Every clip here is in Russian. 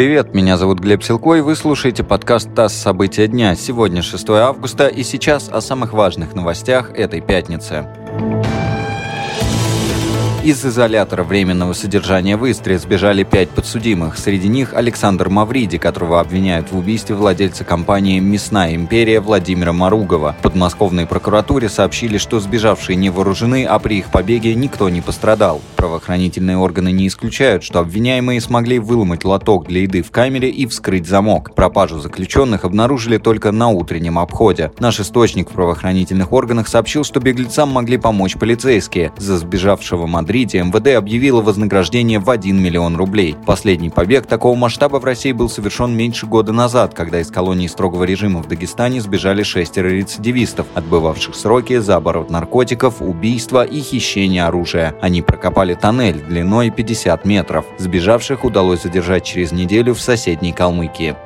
Привет, меня зовут Глеб Силко, и вы слушаете подкаст «ТАСС. События дня». Сегодня 6 августа, и сейчас о самых важных новостях этой пятницы. Из изолятора временного содержания в Истре сбежали пять подсудимых. Среди них Александр Мавриди, которого обвиняют в убийстве владельца компании «Мясная империя» Владимира Маругова. В подмосковной прокуратуре сообщили, что сбежавшие не вооружены, а при их побеге никто не пострадал. Правоохранительные органы не исключают, что обвиняемые смогли выломать лоток для еды в камере и вскрыть замок. Пропажу заключенных обнаружили только на утреннем обходе. Наш источник в правоохранительных органах сообщил, что беглецам могли помочь полицейские. За сбежавшего Мадрида Мадриде МВД объявило вознаграждение в 1 миллион рублей. Последний побег такого масштаба в России был совершен меньше года назад, когда из колонии строгого режима в Дагестане сбежали шестеро рецидивистов, отбывавших сроки за оборот наркотиков, убийство и хищение оружия. Они прокопали тоннель длиной 50 метров. Сбежавших удалось задержать через неделю в соседней Калмыкии.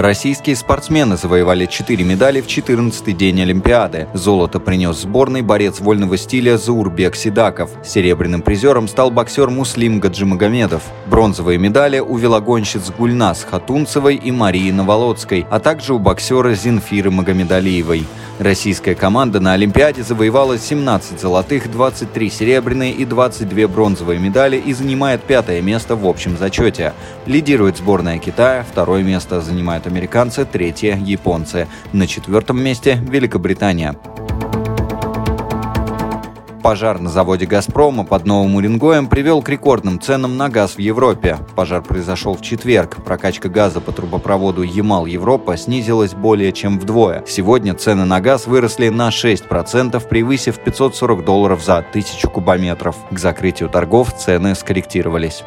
Российские спортсмены завоевали 4 медали в 14-й день Олимпиады. Золото принес сборный борец вольного стиля Заурбек Сидаков. Серебряным призером стал боксер Муслим Гаджимагомедов. Бронзовые медали у велогонщиц Гульнас Хатунцевой и Марии Наволоцкой, а также у боксера Зинфиры Магомедалиевой. Российская команда на Олимпиаде завоевала 17 золотых, 23 серебряные и 22 бронзовые медали и занимает пятое место в общем зачете. Лидирует сборная Китая, второе место занимают американцы, третье – японцы. На четвертом месте – Великобритания. Пожар на заводе «Газпрома» под Новым Уренгоем привел к рекордным ценам на газ в Европе. Пожар произошел в четверг. Прокачка газа по трубопроводу Ямал-Европа снизилась более чем вдвое. Сегодня цены на газ выросли на 6%, превысив 540 долларов за тысячу кубометров. К закрытию торгов цены скорректировались.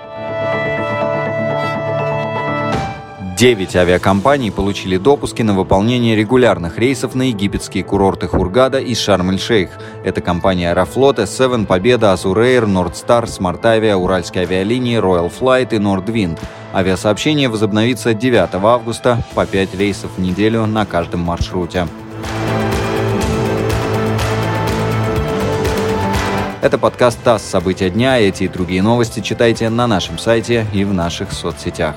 Девять авиакомпаний получили допуски на выполнение регулярных рейсов на египетские курорты Хургада и Шарм-эль-Шейх. Это компания Аэрофлот, S7, Победа, Азурэйр, Нордстар, Смартавиа, Уральские авиалинии, Royal Flight и Нордвинд. Авиасообщение возобновится 9 августа по 5 рейсов в неделю на каждом маршруте. Это подкаст ТАСС «События дня». Эти и другие новости читайте на нашем сайте и в наших соцсетях.